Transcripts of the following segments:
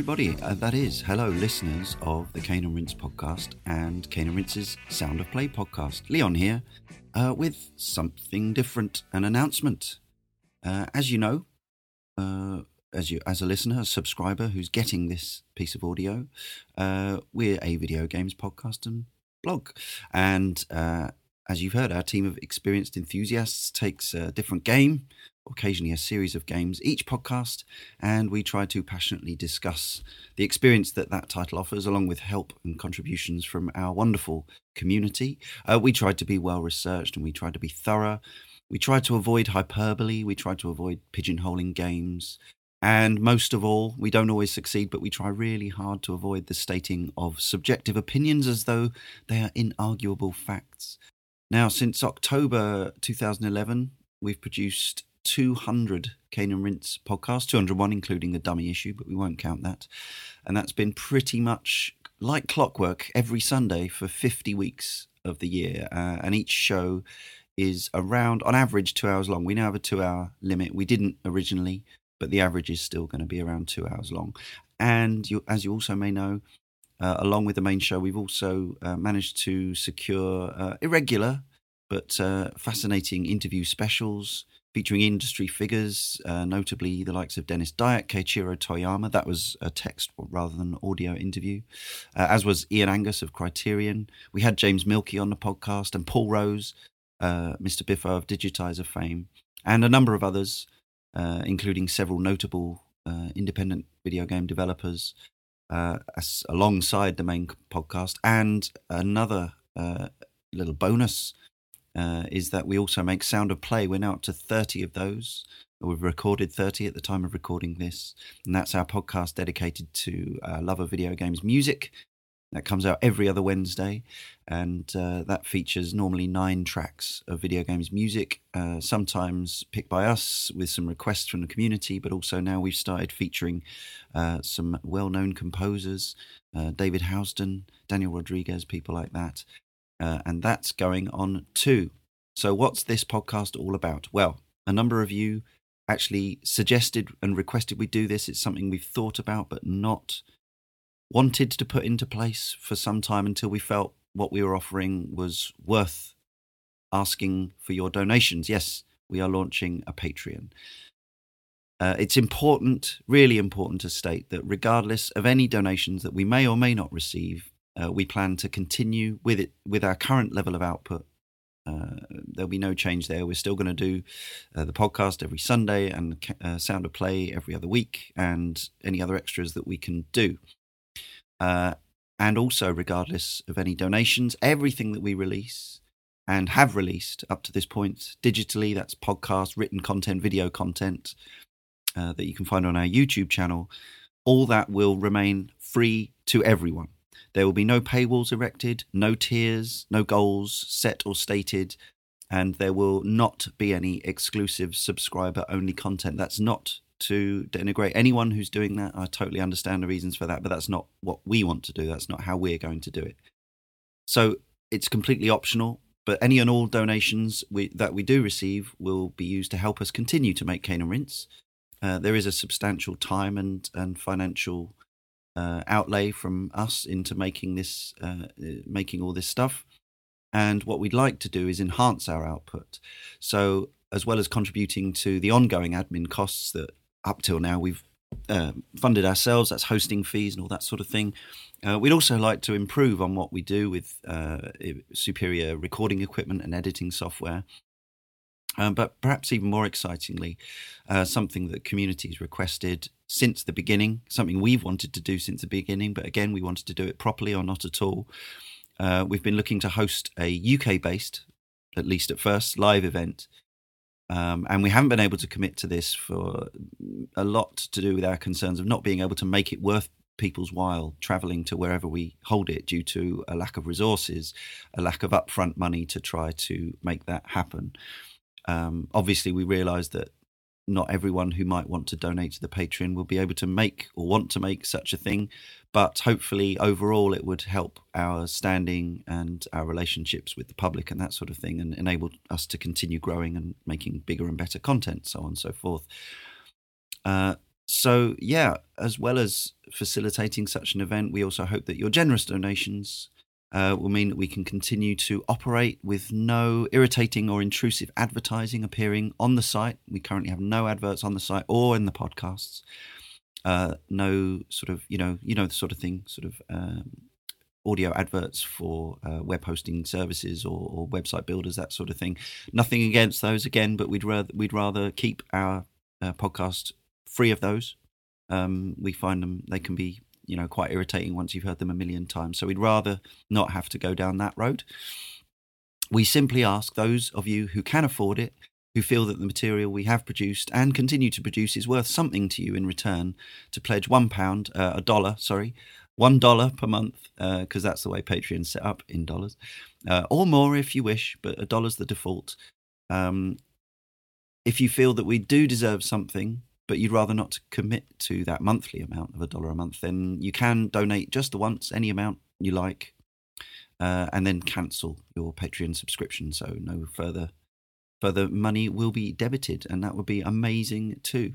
everybody. Uh, that is, hello, listeners of the Cane and Rinse podcast and Cane and Rinse's Sound of Play podcast. Leon here uh, with something different an announcement. Uh, as you know, uh, as you as a listener, a subscriber who's getting this piece of audio, uh, we're a video games podcast and blog. And uh, as you've heard, our team of experienced enthusiasts takes a different game occasionally a series of games each podcast, and we try to passionately discuss the experience that that title offers, along with help and contributions from our wonderful community. Uh, we try to be well researched and we try to be thorough. We try to avoid hyperbole, we try to avoid pigeonholing games. And most of all, we don't always succeed, but we try really hard to avoid the stating of subjective opinions as though they are inarguable facts. Now, since October 2011, we've produced 200 Cane and Rinse podcasts, 201 including the dummy issue, but we won't count that. And that's been pretty much like clockwork every Sunday for 50 weeks of the year. Uh, and each show is around, on average, two hours long. We now have a two hour limit. We didn't originally, but the average is still going to be around two hours long. And you, as you also may know, uh, along with the main show, we've also uh, managed to secure uh, irregular but uh, fascinating interview specials featuring industry figures, uh, notably the likes of Denis Dyack, Keiichiro Toyama. That was a text rather than audio interview, uh, as was Iain Angus of Criterion. We had James Mielke on the podcast and Paul Rose, uh, Mr. Biffo of Digitizer fame, and a number of others, uh, including several notable uh, independent video game developers. Uh, as, alongside the main podcast, and another little bonus uh, is that we also make Sound of Play. We're now up to 30 of those. We've recorded 30 at the time of recording this. And that's our podcast dedicated to uh, love of video games music. That comes out every other Wednesday. And uh, that features normally nine tracks of video games music, uh, sometimes picked by us with some requests from the community. But also now we've started featuring uh, some well known composers uh, David Housden, Daniel Rodriguez, people like that uh, and that's going on too. So, what's this podcast all about? Well, a number of you actually suggested and requested we do this. It's something we've thought about but not wanted to put into place for some time until we felt what we were offering was worth asking for your donations. Yes, we are launching a Patreon. Uh, it's important, really important to state that regardless of any donations that we may or may not receive, uh, we plan to continue with it with our current level of output. Uh, there'll be no change there. We're still going to do uh, the podcast every Sunday and uh, Sound of Play every other week, and any other extras that we can do. Uh, and also, regardless of any donations, everything that we release and have released up to this point digitally that's podcast, written content, video content uh, that you can find on our YouTube channel all that will remain free to everyone. There will be no paywalls erected, no tiers, no goals set or stated, and there will not be any exclusive subscriber only content. That's not to denigrate anyone who's doing that. I totally understand the reasons for that, but that's not what we want to do. That's not how we're going to do it. So it's completely optional, but any and all donations we, that we do receive will be used to help us continue to make Cane and Rinse. Uh, there is a substantial time and, and financial uh, outlay from us into making this, uh, making all this stuff. And what we'd like to do is enhance our output. So, as well as contributing to the ongoing admin costs that up till now we've uh, funded ourselves, that's hosting fees and all that sort of thing. Uh, we'd also like to improve on what we do with uh, superior recording equipment and editing software. Um, but perhaps even more excitingly, uh, something that communities requested since the beginning, something we've wanted to do since the beginning, but again, we wanted to do it properly or not at all. Uh, we've been looking to host a UK based, at least at first, live event. Um, and we haven't been able to commit to this for a lot to do with our concerns of not being able to make it worth people's while traveling to wherever we hold it due to a lack of resources, a lack of upfront money to try to make that happen. Um, obviously, we realise that not everyone who might want to donate to the Patreon will be able to make or want to make such a thing, but hopefully overall it would help our standing and our relationships with the public and that sort of thing and enable us to continue growing and making bigger and better content, so on and so forth. Uh, so, yeah, as well as facilitating such an event, we also hope that your generous donations uh, will mean that we can continue to operate with no irritating or intrusive advertising appearing on the site. We currently have no adverts on the site or in the podcasts. Uh, no sort of, you know, you know the sort of thing, sort of um, audio adverts for uh, web hosting services or, or, website builders, that sort of thing. Nothing against those again, but we'd rather we'd rather keep our uh, podcast free of those. Um, we find them they can be you know quite irritating once you've heard them a million times. So we'd rather not have to go down that road. We simply ask those of you who can afford it, who feel that the material we have produced and continue to produce is worth something to you in return, to pledge one pound, uh, a dollar, sorry, one dollar per month, because uh, that's the way Patreon's set up in dollars, uh, or more if you wish, but a dollar's the default. Um, if you feel that we do deserve something, but you'd rather not commit to that monthly amount of a dollar a month, then you can donate just the once, any amount you like, uh, and then cancel your Patreon subscription. So no further further money will be debited, and that would be amazing too.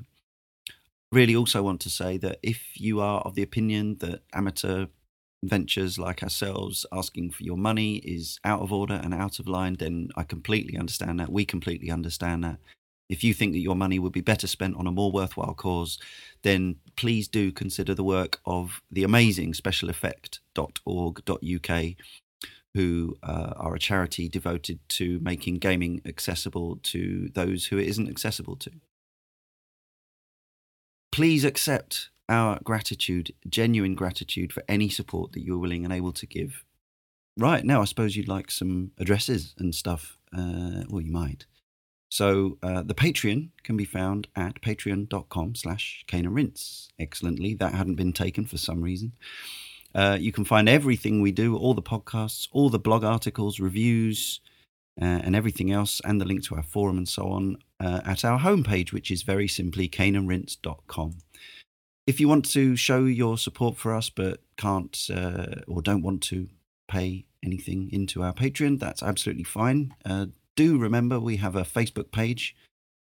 Really, also want to say that if you are of the opinion that amateur ventures like ourselves asking for your money is out of order and out of line, then I completely understand that. We completely understand that. If you think that your money would be better spent on a more worthwhile cause, then please do consider the work of the amazing specialeffect.org.uk, who uh, are a charity devoted to making gaming accessible to those who it isn't accessible to. Please accept our gratitude, genuine gratitude for any support that you're willing and able to give. Right now, I suppose you'd like some addresses and stuff. Uh, well, you might. So uh, the Patreon can be found at patreon.com slash Rinse. Excellently. That hadn't been taken for some reason. Uh, you can find everything we do, all the podcasts, all the blog articles, reviews, uh, and everything else, and the link to our forum and so on uh, at our homepage, which is very simply caneandrinse.com. If you want to show your support for us but can't uh, or don't want to pay anything into our Patreon, that's absolutely fine. Uh, do remember we have a Facebook page,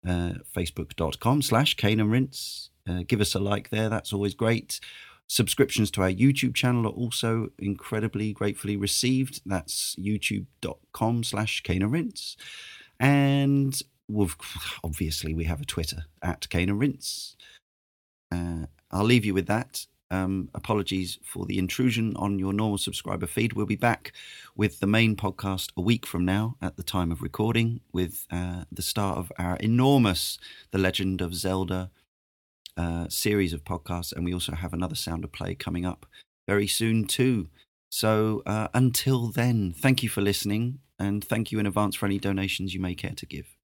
uh, facebook.com slash Cane and Rinse. Uh, give us a like there, that's always great. Subscriptions to our YouTube channel are also incredibly gratefully received. That's youtube.com slash Cane and Rinse. And we've, obviously, we have a Twitter at Cane and Rinse. Uh, I'll leave you with that. Um, apologies for the intrusion on your normal subscriber feed. We'll be back with the main podcast a week from now at the time of recording with uh, the start of our enormous The Legend of Zelda uh, series of podcasts. And we also have another Sound of Play coming up very soon, too. So uh, until then, thank you for listening and thank you in advance for any donations you may care to give.